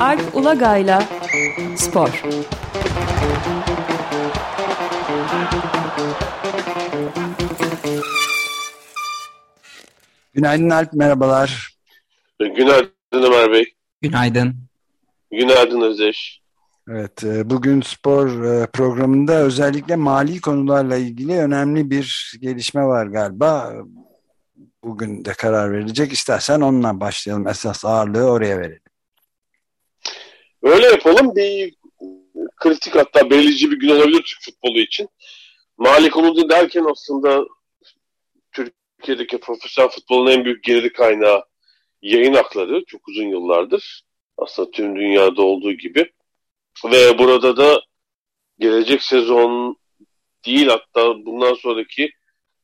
Alp Ulagay'la Spor. Günaydın Alp, merhabalar. Günaydın Ömer Bey. Günaydın. Günaydın Özdeş. Evet, e, bugün spor e, programında özellikle mali konularla ilgili önemli bir gelişme var galiba. Bugün de karar verilecek. İstersen onunla başlayalım. Esas ağırlığı oraya verelim. Öyle yapalım. Bir kritik hatta belirleyici bir gün olabilir Türk futbolu için. Mali konuda derken aslında Türkiye'deki profesyonel futbolun en büyük geliri kaynağı yayın hakları çok uzun yıllardır. Aslında tüm dünyada olduğu gibi. Ve burada da gelecek sezon değil hatta bundan sonraki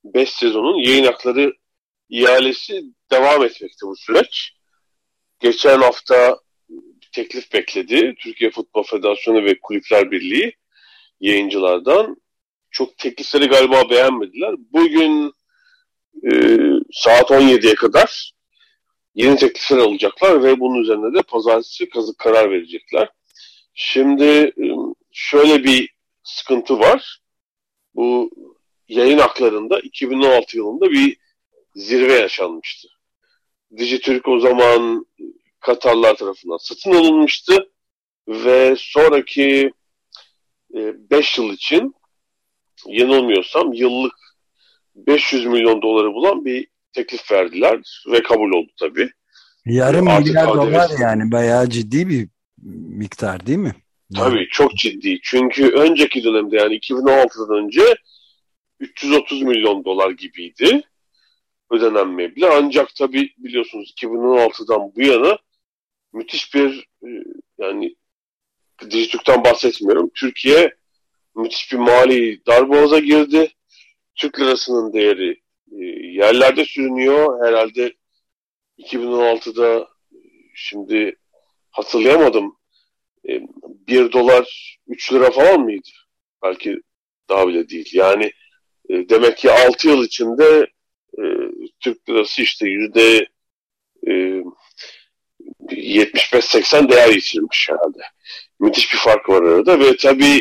5 sezonun yayın hakları ihalesi devam etmekte bu süreç. Geçen hafta teklif bekledi. Türkiye Futbol Federasyonu ve Kulüpler Birliği yayıncılardan. Çok teklifleri galiba beğenmediler. Bugün e, saat 17'ye kadar yeni teklifler alacaklar ve bunun üzerine de pazartesi kazık karar verecekler. Şimdi e, şöyle bir sıkıntı var. Bu yayın haklarında 2016 yılında bir zirve yaşanmıştı. Dijitürk o zaman Katarlar tarafından satın alınmıştı ve sonraki 5 e, yıl için yanılmıyorsam yıllık 500 milyon doları bulan bir teklif verdiler ve kabul oldu tabii. Yarım Artık milyar dolar yani bayağı ciddi bir miktar değil mi? Tabii çok ciddi. Çünkü önceki dönemde yani 2016'dan önce 330 milyon dolar gibiydi ödenen. Ancak tabii biliyorsunuz 2016'dan bu yana müthiş bir e, yani Dijitürk'ten bahsetmiyorum. Türkiye müthiş bir mali darboğaza girdi. Türk lirasının değeri e, yerlerde sürünüyor. Herhalde 2016'da şimdi hatırlayamadım. E, 1 dolar 3 lira falan mıydı? Belki daha bile değil. Yani e, demek ki 6 yıl içinde e, Türk lirası işte yüzde e, 75-80 değer yitirmiş herhalde. Müthiş bir fark var arada ve tabii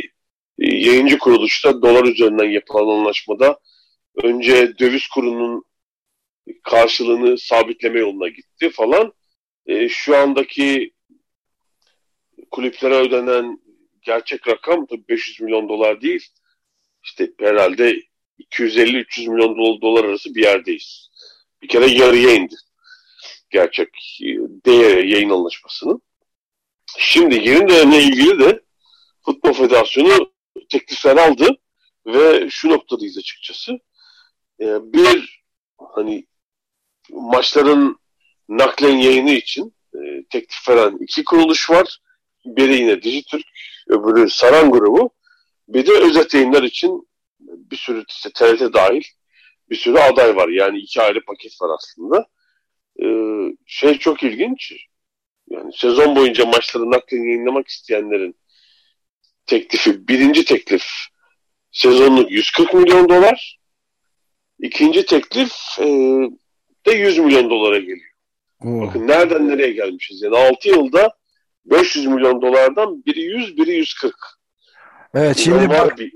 e, yayıncı kuruluşta dolar üzerinden yapılan anlaşmada önce döviz kurunun karşılığını sabitleme yoluna gitti falan. E, şu andaki kulüplere ödenen gerçek rakam tabii 500 milyon dolar değil. İşte herhalde 250-300 milyon dolar arası bir yerdeyiz. Bir kere yarıya indi gerçek e, değer yayın anlaşmasının. Şimdi yeni dönemle ilgili de Futbol Federasyonu teklifler aldı ve şu noktadayız açıkçası. E, bir hani maçların naklen yayını için e, teklif veren iki kuruluş var. Biri yine Dijitürk, öbürü Saran grubu. Bir de özet yayınlar için bir sürü işte TRT dahil bir sürü aday var. Yani iki ayrı paket var aslında. Ee, şey çok ilginç. Yani sezon boyunca maçları naklen yayınlamak isteyenlerin teklifi, birinci teklif sezonluk 140 milyon dolar. İkinci teklif e, de 100 milyon dolara geliyor. Oh. Bakın nereden nereye gelmişiz. Yani 6 yılda 500 milyon dolardan biri 100, biri 140. Evet şimdi bak, bir...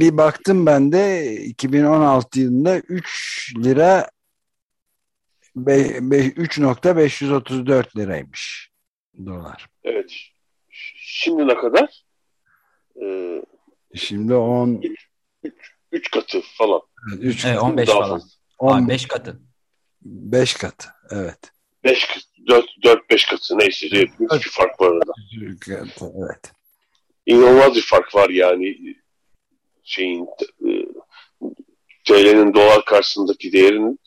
Bir, baktım ben de 2016 yılında 3 lira 3.534 liraymış dolar. Evet. Şimdi ne kadar? Ee, Şimdi 10 3 katı falan. Evet, 3 evet, 15 falan. Fazla. 15 katı. 5 katı. Evet. 5 4 4 5 katı neyse bir fark var arada. Evet. İnanılmaz bir fark var yani şeyin e, TL'nin dolar karşısındaki değerinin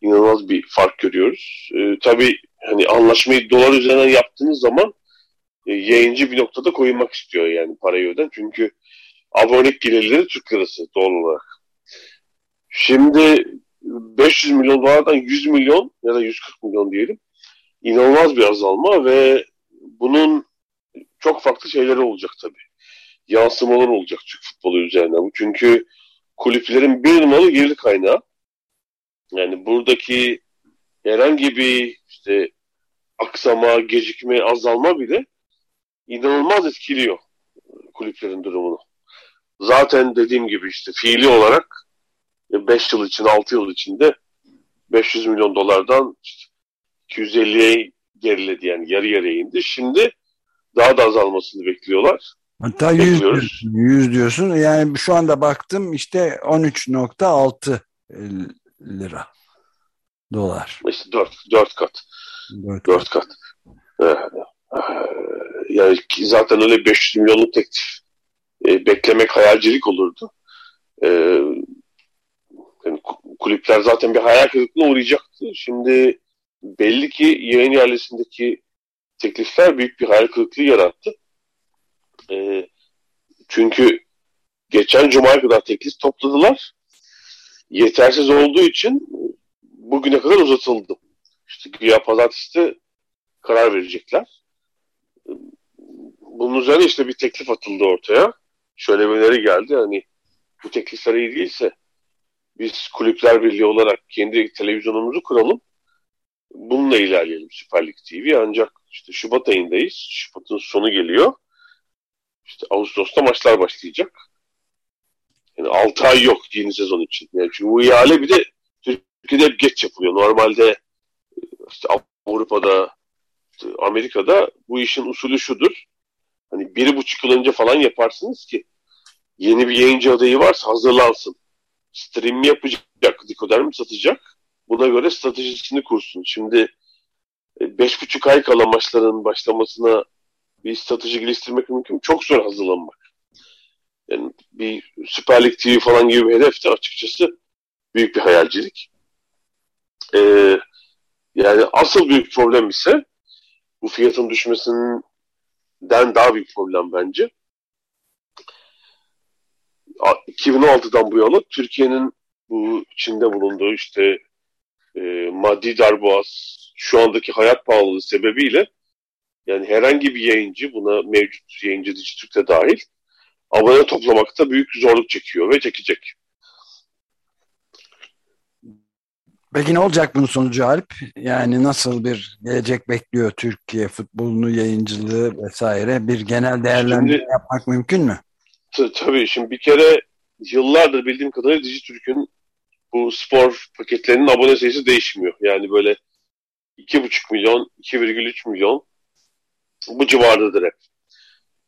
inanılmaz bir fark görüyoruz. E, tabii hani anlaşmayı dolar üzerinden yaptığınız zaman e, yayıncı bir noktada koymak istiyor yani parayı öden. Çünkü abonelik gelirleri Türk lirası doğal olarak. Şimdi 500 milyon dolardan 100 milyon ya da 140 milyon diyelim inanılmaz bir azalma ve bunun çok farklı şeyleri olacak tabii. Yansımalar olacak Türk futbolu üzerine. Bu çünkü kulüplerin bir numaralı gelir kaynağı. Yani buradaki herhangi bir işte aksama, gecikme, azalma bile inanılmaz etkiliyor kulüplerin durumunu. Zaten dediğim gibi işte fiili olarak 5 yıl için, 6 yıl içinde 500 milyon dolardan işte 250'ye geriledi yani yarı yarıya indi. Şimdi daha da azalmasını bekliyorlar. Hatta 100 diyorsun, 100 diyorsun. Yani şu anda baktım işte 13.6 lira dolar. İşte 4, 4 kat. 4, 4 kat. Ee, yani zaten öyle 500 milyonluk teklif e, beklemek hayalcilik olurdu. E, yani kulüpler zaten bir hayal kırıklığına uğrayacaktı. Şimdi belli ki yayın yerlisindeki teklifler büyük bir hayal kırıklığı yarattı. E, çünkü geçen Cuma'ya kadar teklif topladılar. Yetersiz olduğu için bugüne kadar uzatıldı. İşte güya pazartesi karar verecekler. Bunun üzerine işte bir teklif atıldı ortaya. Şöyle bir öneri geldi. Hani bu teklifler iyi değilse biz kulüpler birliği olarak kendi televizyonumuzu kuralım. Bununla ilerleyelim Süper Lig TV. Ancak işte Şubat ayındayız. Şubat'ın sonu geliyor. İşte Ağustos'ta maçlar başlayacak. Yani 6 ay yok yeni sezon için. Yani çünkü bu ihale bir de Türkiye'de hep geç yapılıyor. Normalde işte Avrupa'da, işte Amerika'da bu işin usulü şudur. Hani bir buçuk yıl önce falan yaparsınız ki yeni bir yayıncı adayı varsa hazırlansın. Stream yapacak, dekoder mi satacak? Buna göre stratejisini kursun. Şimdi e, beş buçuk ay kala maçların başlamasına bir strateji geliştirmek mümkün. Çok zor hazırlanmak. Yani bir Süper Lig TV falan gibi bir hedef de açıkçası büyük bir hayalcilik. Ee, yani asıl büyük problem ise bu fiyatın düşmesinden daha büyük problem bence. 2016'dan bu yana Türkiye'nin bu içinde bulunduğu işte e, maddi darboğaz, şu andaki hayat pahalılığı sebebiyle yani herhangi bir yayıncı buna mevcut yayıncı Dijitürk'te dahil abone toplamakta büyük zorluk çekiyor ve çekecek. Peki ne olacak bunun sonucu Alp? Yani nasıl bir gelecek bekliyor Türkiye futbolunu, yayıncılığı vesaire? Bir genel değerlendirme şimdi, yapmak mümkün mü? Tabii. Şimdi bir kere yıllardır bildiğim kadarıyla Dijitürk'ün bu spor paketlerinin abone sayısı değişmiyor. Yani böyle 2,5 milyon, 2,3 milyon bu civardadır hep.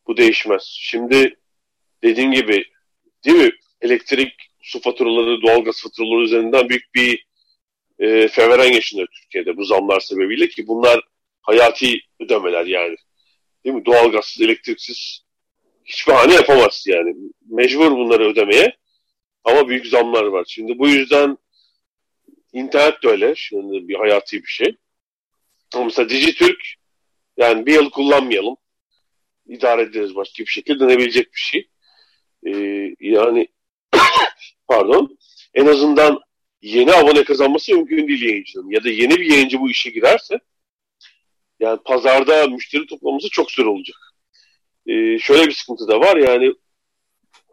Bu değişmez. Şimdi dediğin gibi değil mi? Elektrik, su faturaları, doğalgaz faturaları üzerinden büyük bir e, feveren yaşanıyor Türkiye'de bu zamlar sebebiyle ki bunlar hayati ödemeler yani. Değil mi? Doğalgazsız, elektriksiz hiçbir hane yapamaz yani. Mecbur bunları ödemeye ama büyük zamlar var. Şimdi bu yüzden internet de öyle. Şimdi bir hayati bir şey. Ama mesela Dijitürk yani bir yıl kullanmayalım. idare ederiz başka bir şekilde denebilecek bir şey. Ee, yani pardon en azından yeni abone kazanması mümkün değil yayıncının. Ya da yeni bir yayıncı bu işe girerse yani pazarda müşteri toplaması çok zor olacak. Ee, şöyle bir sıkıntı da var yani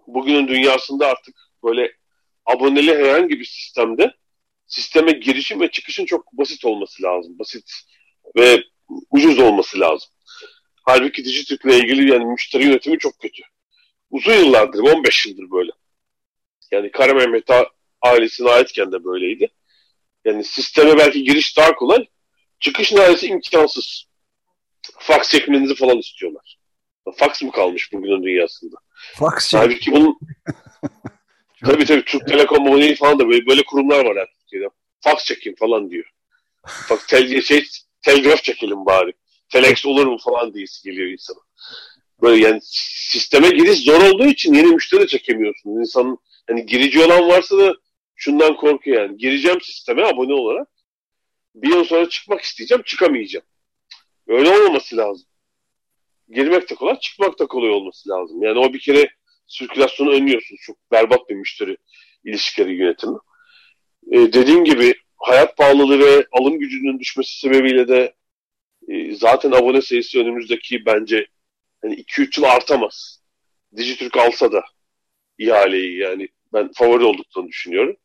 bugünün dünyasında artık böyle aboneli herhangi bir sistemde sisteme girişin ve çıkışın çok basit olması lazım. Basit ve ucuz olması lazım. Halbuki Dijitürk'le ilgili yani müşteri yönetimi çok kötü. Uzun yıllardır, 15 yıldır böyle. Yani Kara Mehmet ailesine aitken de böyleydi. Yani sisteme belki giriş daha kolay. Çıkış neredeyse imkansız. Fax çekmenizi falan istiyorlar. Fax mı kalmış bugünün dünyasında? Fax Halbuki bunun tabii tabii Türk Telekom Money falan da böyle, böyle kurumlar var artık Türkiye'de. Fax çekin falan diyor. Bak tel, şey, telgraf çekelim bari. Telex olur mu falan diye geliyor insana. Böyle yani sisteme giriş zor olduğu için yeni müşteri çekemiyorsun. İnsanın hani girici olan varsa da şundan korkuyor yani. Gireceğim sisteme abone olarak. Bir yıl sonra çıkmak isteyeceğim, çıkamayacağım. Öyle olmaması lazım. Girmek de kolay, çıkmak da kolay olması lazım. Yani o bir kere sirkülasyonu önlüyorsun. Çok berbat bir müşteri ilişkileri yönetimi. Ee, dediğim gibi hayat pahalılığı ve alım gücünün düşmesi sebebiyle de e, zaten abone sayısı önümüzdeki bence hani 2-3 yıl artamaz. Dijitürk alsa da ihaleyi yani ben favori olduklarını düşünüyorum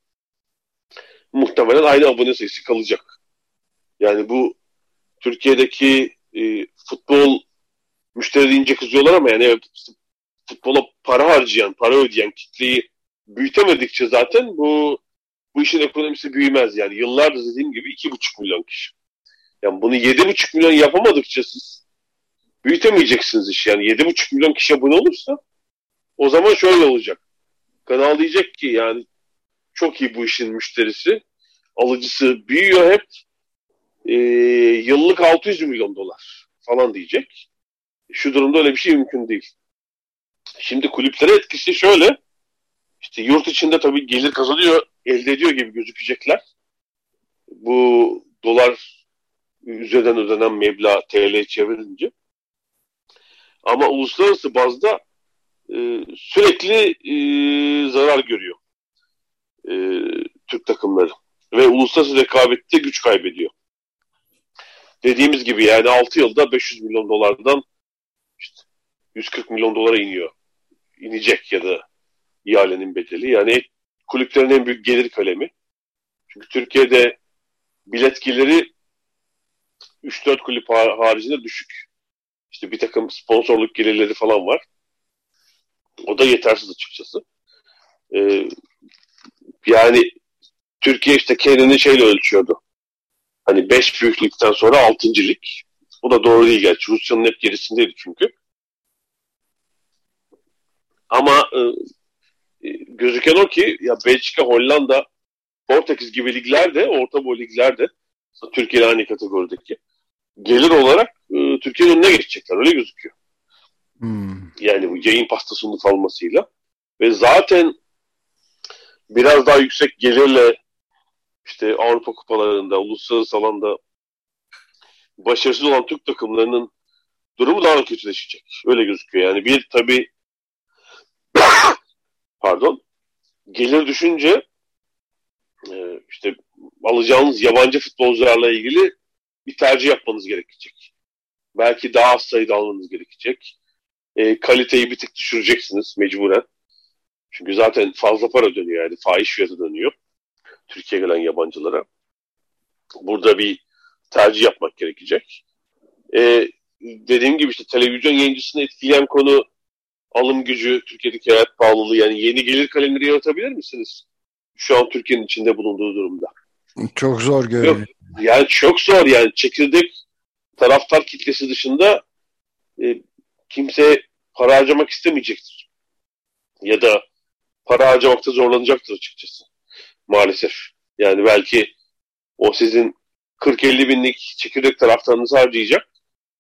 muhtemelen aynı abone sayısı kalacak. Yani bu Türkiye'deki e, futbol müşteri deyince kızıyorlar ama yani futbola para harcayan, para ödeyen kitleyi büyütemedikçe zaten bu bu işin ekonomisi büyümez yani. Yıllardır dediğim gibi iki buçuk milyon kişi. Yani bunu yedi buçuk milyon yapamadıkça siz büyütemeyeceksiniz iş yani. Yedi buçuk milyon kişi abone olursa o zaman şöyle olacak. Kanal diyecek ki yani çok iyi bu işin müşterisi. Alıcısı büyüyor hep. E, yıllık 600 milyon dolar falan diyecek. Şu durumda öyle bir şey mümkün değil. Şimdi kulüplere etkisi şöyle. İşte yurt içinde tabii gelir kazanıyor, elde ediyor gibi gözükecekler. Bu dolar üzerinden ödenen meblağ TL çevrilince. Ama uluslararası bazda e, sürekli e, zarar görüyor e, Türk takımları. Ve uluslararası rekabette güç kaybediyor. Dediğimiz gibi yani 6 yılda 500 milyon dolardan işte 140 milyon dolara iniyor. İnecek ya da ihalenin bedeli. Yani kulüplerin en büyük gelir kalemi. Çünkü Türkiye'de bilet geliri 3-4 kulüp haricinde düşük. İşte bir takım sponsorluk gelirleri falan var. O da yetersiz açıkçası. Ee, yani Türkiye işte kendini şeyle ölçüyordu. Hani 5 büyüklükten sonra 6. lig. Bu da doğru değil gerçi. Rusya'nın hep gerisindeydi çünkü. Ama e, e, gözüken o ki ya Belçika, Hollanda, Portekiz gibi liglerde, orta boy liglerde Türkiye aynı kategorideki gelir olarak e, Türkiye'nin önüne geçecekler. Öyle gözüküyor. Hmm. Yani bu yayın pastasının falmasıyla. Ve zaten biraz daha yüksek gelirle işte Avrupa kupalarında, uluslararası alanda başarısız olan Türk takımlarının durumu daha da kötüleşecek. Öyle gözüküyor. Yani bir tabi pardon gelir düşünce e, işte alacağınız yabancı futbolcularla ilgili bir tercih yapmanız gerekecek. Belki daha az sayıda almanız gerekecek. E, kaliteyi bir tık düşüreceksiniz mecburen. Çünkü zaten fazla para dönüyor yani faiz fiyatı dönüyor. Türkiye'ye gelen yabancılara. Burada bir tercih yapmak gerekecek. E, dediğim gibi işte televizyon yayıncısını etkileyen konu alım gücü, Türkiye'deki hayat pahalılığı yani yeni gelir kalemleri yaratabilir misiniz? Şu an Türkiye'nin içinde bulunduğu durumda. Çok zor görünüyor. Yani çok zor yani çekirdek taraftar kitlesi dışında e, kimse para harcamak istemeyecektir. Ya da para harcamakta zorlanacaktır açıkçası. Maalesef. Yani belki o sizin 40-50 binlik çekirdek taraftarınızı harcayacak.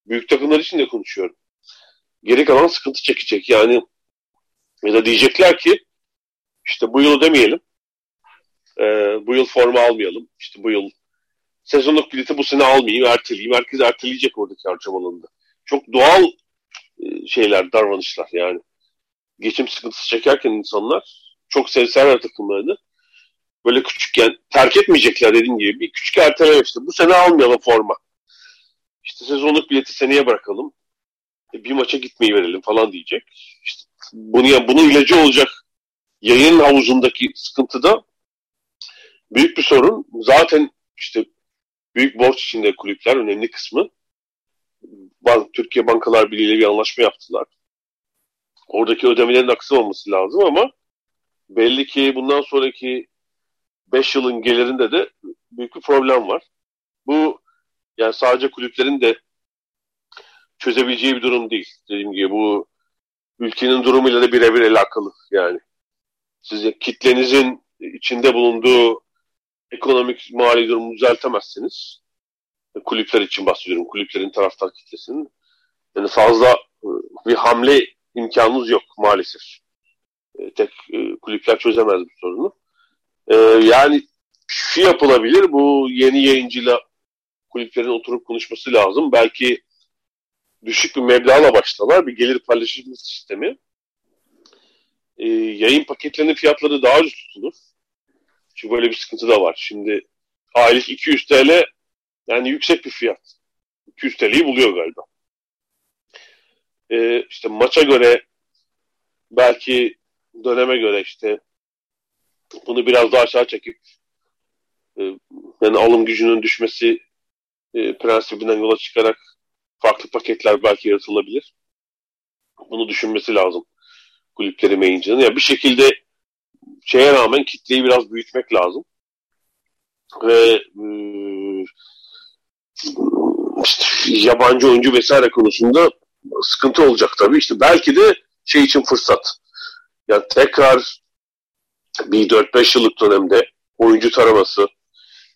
Büyük takımlar için de konuşuyorum. Geri kalan sıkıntı çekecek. Yani ya da diyecekler ki işte bu yıl demeyelim. E, bu yıl forma almayalım. İşte bu yıl sezonluk bileti bu sene almayayım, erteleyeyim. Herkes erteleyecek oradaki harcamalarında. Çok doğal e, şeyler, davranışlar yani. Geçim sıkıntısı çekerken insanlar çok sevseler takımlarını böyle küçükken terk etmeyecekler dediğim gibi. Bir küçük erteleme işte. Bu sene almayalım forma. İşte sezonluk bileti seneye bırakalım. E, bir maça gitmeyi verelim falan diyecek. İşte bunu, bunun ilacı olacak yayın havuzundaki sıkıntı da büyük bir sorun. Zaten işte büyük borç içinde kulüpler önemli kısmı. Bank, Türkiye Bankalar Birliği ile bir anlaşma yaptılar. Oradaki ödemelerin aksamaması lazım ama belli ki bundan sonraki 5 yılın gelirinde de büyük bir problem var. Bu yani sadece kulüplerin de çözebileceği bir durum değil. Dediğim gibi bu ülkenin durumuyla da birebir alakalı yani. Size kitlenizin içinde bulunduğu ekonomik mali durumu düzeltemezsiniz. Kulüpler için bahsediyorum. Kulüplerin taraftar kitlesinin. Yani fazla e, bir hamle imkanınız yok maalesef. E, tek e, kulüpler çözemez bu sorunu. Yani şu yapılabilir. Bu yeni yayıncıyla kulüplerin oturup konuşması lazım. Belki düşük bir meblağla başlarlar. Bir gelir paylaşım sistemi. yayın paketlerinin fiyatları daha ucuz tutulur. Çünkü böyle bir sıkıntı da var. Şimdi aylık 200 TL yani yüksek bir fiyat. 200 TL'yi buluyor galiba. Ee, işte maça göre belki döneme göre işte bunu biraz daha aşağı çekip e, yani alım gücünün düşmesi e, prensibinden yola çıkarak farklı paketler belki yaratılabilir. Bunu düşünmesi lazım kulüpleri meyincenin. Ya bir şekilde şeye rağmen kitleyi biraz büyütmek lazım. Ve işte yabancı oyuncu vesaire konusunda sıkıntı olacak tabii. İşte belki de şey için fırsat. Yani tekrar bir 4-5 yıllık dönemde oyuncu taraması,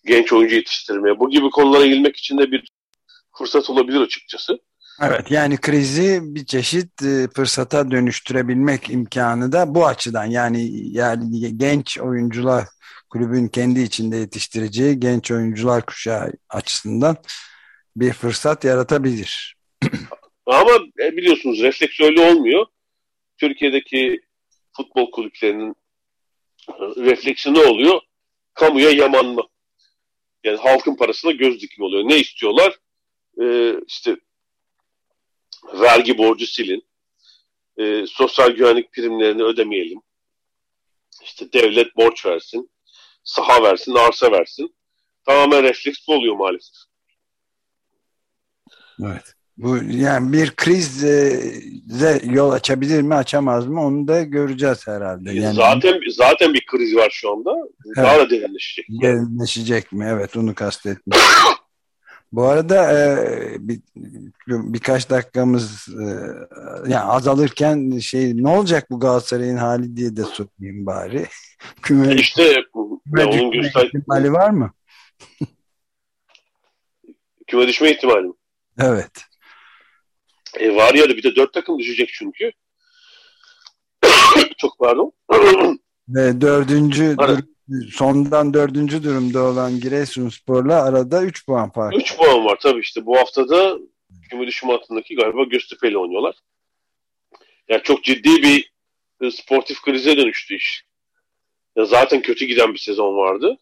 genç oyuncu yetiştirmeye, bu gibi konulara ilmek için de bir fırsat olabilir açıkçası. Evet yani krizi bir çeşit e, fırsata dönüştürebilmek imkanı da bu açıdan yani yani genç oyuncular kulübün kendi içinde yetiştireceği genç oyuncular kuşağı açısından bir fırsat yaratabilir. Ama e, biliyorsunuz refleks öyle olmuyor. Türkiye'deki futbol kulüplerinin e, refleksi ne oluyor? Kamuya yamanma. Yani halkın parasına göz dikimi oluyor. Ne istiyorlar? Ee, işte vergi borcu silin. Ee, sosyal güvenlik primlerini ödemeyelim. İşte devlet borç versin. Saha versin, arsa versin. Tamamen refleks oluyor maalesef. Evet. Bu yani bir krize yol açabilir mi açamaz mı onu da göreceğiz herhalde. Yani, zaten zaten bir kriz var şu anda. Evet. Daha da derinleşecek. Derinleşecek mi? Evet onu kastettim. Bu arada e, bir, birkaç dakikamız e, yani azalırken şey ne olacak bu Galatasaray'ın hali diye de sorayım bari. Küme, işte küme onun göster- ihtimali var mı? küme düşme ihtimali mi? Evet. E, var ya da bir de dört takım düşecek çünkü. Çok pardon. Ve dördüncü sondan dördüncü durumda olan Giresunspor'la arada üç puan fark. Üç puan var tabii işte. Bu haftada küme düşme hattındaki galiba Göztepe ile oynuyorlar. Yani çok ciddi bir e, sportif krize dönüştü iş. Ya zaten kötü giden bir sezon vardı.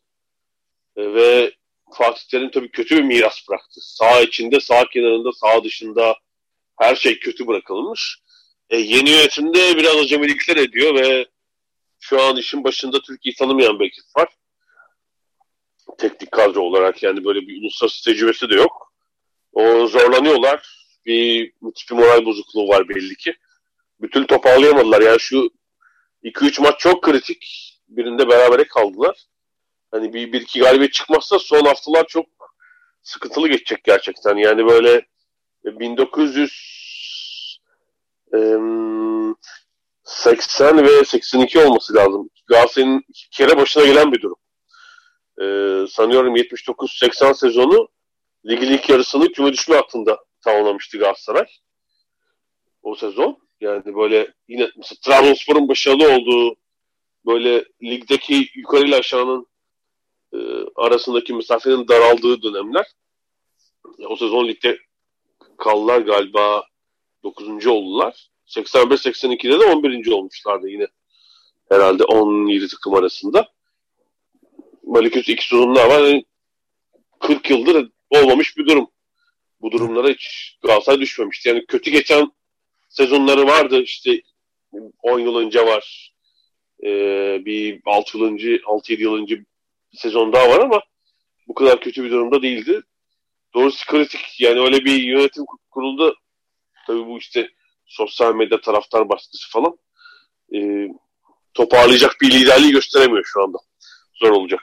E, ve Fatih Terim tabii kötü bir miras bıraktı. Sağ içinde, sağ kenarında, sağ dışında her şey kötü bırakılmış. E, yeni yönetimde biraz acemilikler ediyor ve şu an işin başında Türkiye'yi tanımayan bir ekip var. Teknik kadro olarak yani böyle bir uluslararası tecrübesi de yok. O zorlanıyorlar. Bir müthiş bir moral bozukluğu var belli ki. Bütün toparlayamadılar. Yani şu 2-3 maç çok kritik. Birinde berabere kaldılar. Hani bir, bir iki galibiyet çıkmazsa son haftalar çok sıkıntılı geçecek gerçekten. Yani böyle 1900 80 ve 82 olması lazım. Galatasaray'ın iki kere başına gelen bir durum. Ee, sanıyorum 79-80 sezonu ligin ilk yarısını küme düşme hattında tamamlamıştı Galatasaray. O sezon. Yani böyle yine mesela Trabzonspor'un başarılı olduğu böyle ligdeki yukarı ile aşağının e, arasındaki mesafenin daraldığı dönemler. O sezon ligde kaldılar galiba 9. oldular. 85-82'de de 11. olmuşlardı yine. Herhalde 17 takım arasında. Kötü iki sorunlar var. Yani 40 yıldır olmamış bir durum. Bu durumlara hiç Galatasaray düşmemişti. Yani kötü geçen sezonları vardı. İşte 10 yıl önce var. Ee, bir 6 yıl önce, 6-7 yıl önce sezon daha var ama bu kadar kötü bir durumda değildi. Doğrusu kritik. Yani öyle bir yönetim kuruldu. Tabii bu işte sosyal medya taraftar baskısı falan e, toparlayacak bir liderliği gösteremiyor şu anda. Zor olacak.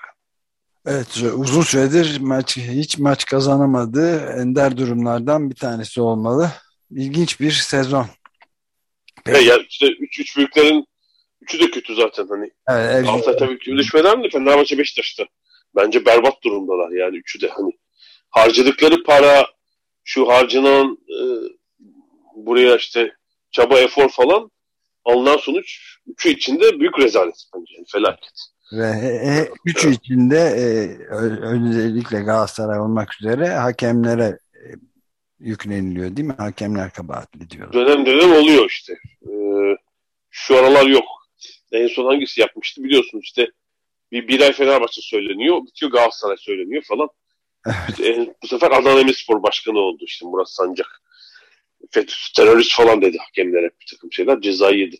Evet uzun süredir maç hiç maç kazanamadı. Ender durumlardan bir tanesi olmalı. İlginç bir sezon. Peki. Ya, işte üç, üç büyüklerin üçü de kötü zaten hani. Evet, Galatasaray tabii düşmeden de Fenerbahçe Beşiktaş'ta. Bence berbat durumdalar yani üçü de hani. Harcadıkları para şu harcanan e, buraya işte çaba efor falan alınan sonuç üçü içinde büyük rezalet bence. Yani felaket. Ve e, üçü evet. içinde e, özellikle Galatasaray olmak üzere hakemlere e, yükleniliyor değil mi? Hakemler kabahatli diyorlar. Dönem dönem oluyor işte. Ee, şu aralar yok. En son hangisi yapmıştı biliyorsunuz işte bir, bir ay Fenerbahçe söyleniyor, bitiyor Galatasaray söyleniyor falan. Evet. İşte, bu sefer Adana Demirspor Başkanı oldu işte Murat Sancak. FETÖ terörist falan dedi hakemler hep bir takım şeyler. Cezayı yedi.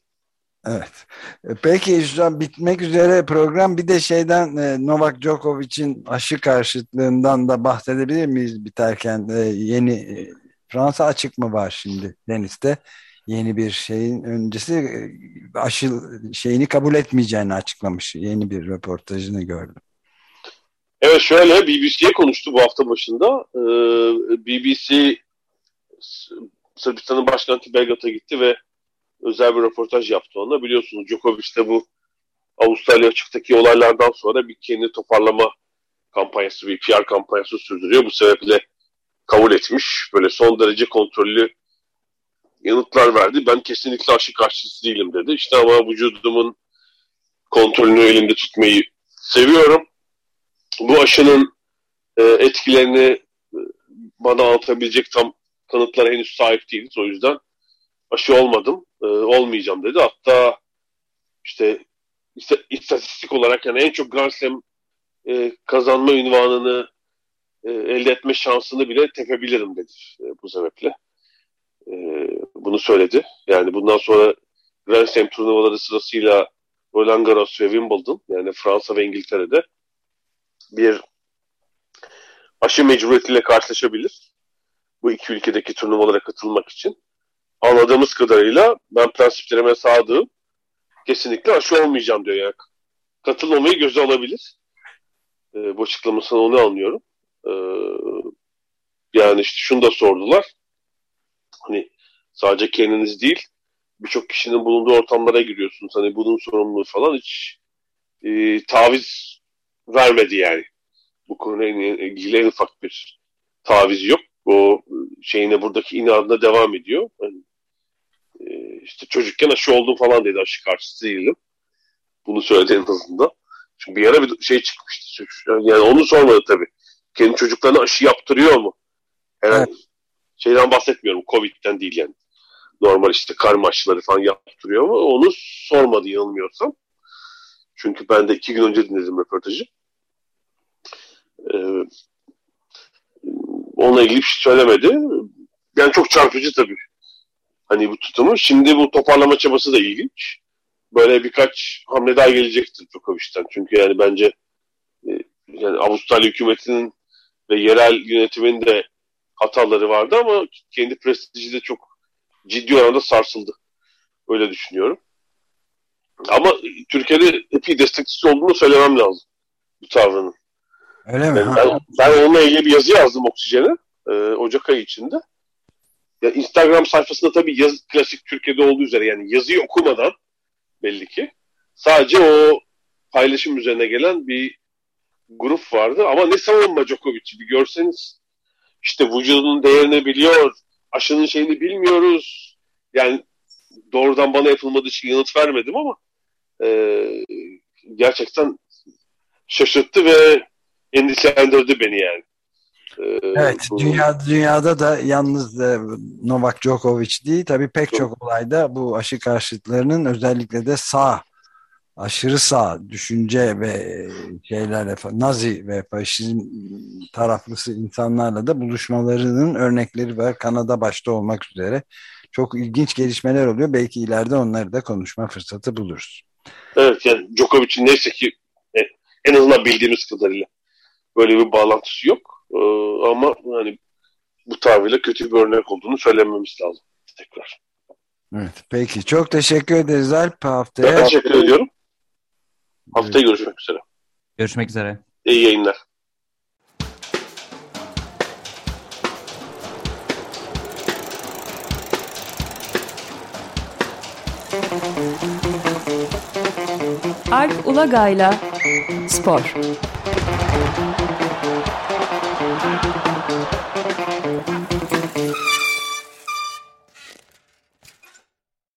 Evet. E, peki şu an bitmek üzere program. Bir de şeyden e, Novak Djokovic'in aşı karşıtlığından da bahsedebilir miyiz biterken? E, yeni Fransa açık mı var şimdi Deniz'de? Yeni bir şeyin öncesi aşı şeyini kabul etmeyeceğini açıklamış. Yeni bir röportajını gördüm. Evet şöyle BBC'ye konuştu bu hafta başında. BBC Sırbistan'ın başkenti Belgrad'a gitti ve özel bir röportaj yaptı onunla. Biliyorsunuz Djokovic de bu Avustralya açıktaki olaylardan sonra bir kendi toparlama kampanyası, bir PR kampanyası sürdürüyor. Bu sebeple kabul etmiş. Böyle son derece kontrollü yanıtlar verdi. Ben kesinlikle aşı karşısı değilim dedi. İşte ama vücudumun kontrolünü elimde tutmayı seviyorum. Bu aşının e, etkilerini e, bana anlatabilecek tam kanıtlara henüz sahip değiliz. O yüzden aşı olmadım, e, olmayacağım dedi. Hatta işte istatistik olarak yani en çok Grand Slam e, kazanma ünvanını e, elde etme şansını bile tepebilirim dedi e, bu sebeple. E, bunu söyledi. Yani bundan sonra Grand Slam turnuvaları sırasıyla Roland Garros ve Wimbledon yani Fransa ve İngiltere'de bir aşı mecburiyetiyle karşılaşabilir. Bu iki ülkedeki turnuvalara katılmak için anladığımız kadarıyla ben prensiplerime sadığım kesinlikle aşı olmayacağım diyor yani. Katılmamayı göze alabilir. E, bu açıklamasını onu anlıyorum. E, yani işte şunu da sordular. Hani sadece kendiniz değil birçok kişinin bulunduğu ortamlara giriyorsunuz. Hani bunun sorumluluğu falan hiç e, taviz vermedi yani. Bu konuyla ilgili en ufak bir taviz yok. O şeyine buradaki inadına devam ediyor. Yani işte çocukken aşı oldum falan dedi. Aşı karşısı değilim. Bunu söyledi en azından. Çünkü bir ara bir şey çıkmıştı. Yani onu sormadı tabii. Kendi çocuklarına aşı yaptırıyor mu? Herhangi evet. şeyden bahsetmiyorum. Covid'den değil yani. Normal işte karma aşıları falan yaptırıyor mu? Onu sormadı yanılmıyorsam. Çünkü ben de iki gün önce dinledim röportajı. Ee, onunla ilgili bir şey söylemedi. Yani çok çarpıcı tabii hani bu tutumu. Şimdi bu toparlama çabası da ilginç. Böyle birkaç hamle daha gelecektir Djokovic'ten. Çünkü yani bence e, yani Avustralya hükümetinin ve yerel yönetimin de hataları vardı ama kendi prestiji de çok ciddi oranda sarsıldı. Öyle düşünüyorum. Ama Türkiye'de epey destekçisi olduğunu söylemem lazım bu tavrının. Öyle mi? Ben, ben onunla ilgili bir yazı yazdım Oksijen'e e, Ocak ayı içinde. Ya Instagram sayfasında tabii yaz, klasik Türkiye'de olduğu üzere yani yazıyı okumadan belli ki sadece o paylaşım üzerine gelen bir grup vardı ama ne savunma Djokovic'i bir görseniz işte vücudunun değerini biliyor, aşının şeyini bilmiyoruz. Yani doğrudan bana yapılmadığı için yanıt vermedim ama e, gerçekten şaşırttı ve endişelendirdi beni yani. Ee, evet, bu... dünya, dünyada da yalnız e, Novak Djokovic değil, tabii pek çok, çok olayda bu aşı karşıtlarının özellikle de sağ, aşırı sağ düşünce ve şeylerle, Nazi ve faşizm taraflısı insanlarla da buluşmalarının örnekleri var. Kanada başta olmak üzere. Çok ilginç gelişmeler oluyor. Belki ileride onları da konuşma fırsatı buluruz. Evet, yani Djokovic'in neyse ki e, en azından bildiğimiz kadarıyla böyle bir bağlantısı yok. Ee, ama hani bu tavrıyla kötü bir örnek olduğunu söylememiz lazım tekrar. Evet, peki çok teşekkür ederiz Alp haftaya. Ben teşekkür ediyorum. Haftaya evet. görüşmek üzere. Görüşmek üzere. İyi yayınlar. Alp Ulagay'la Spor.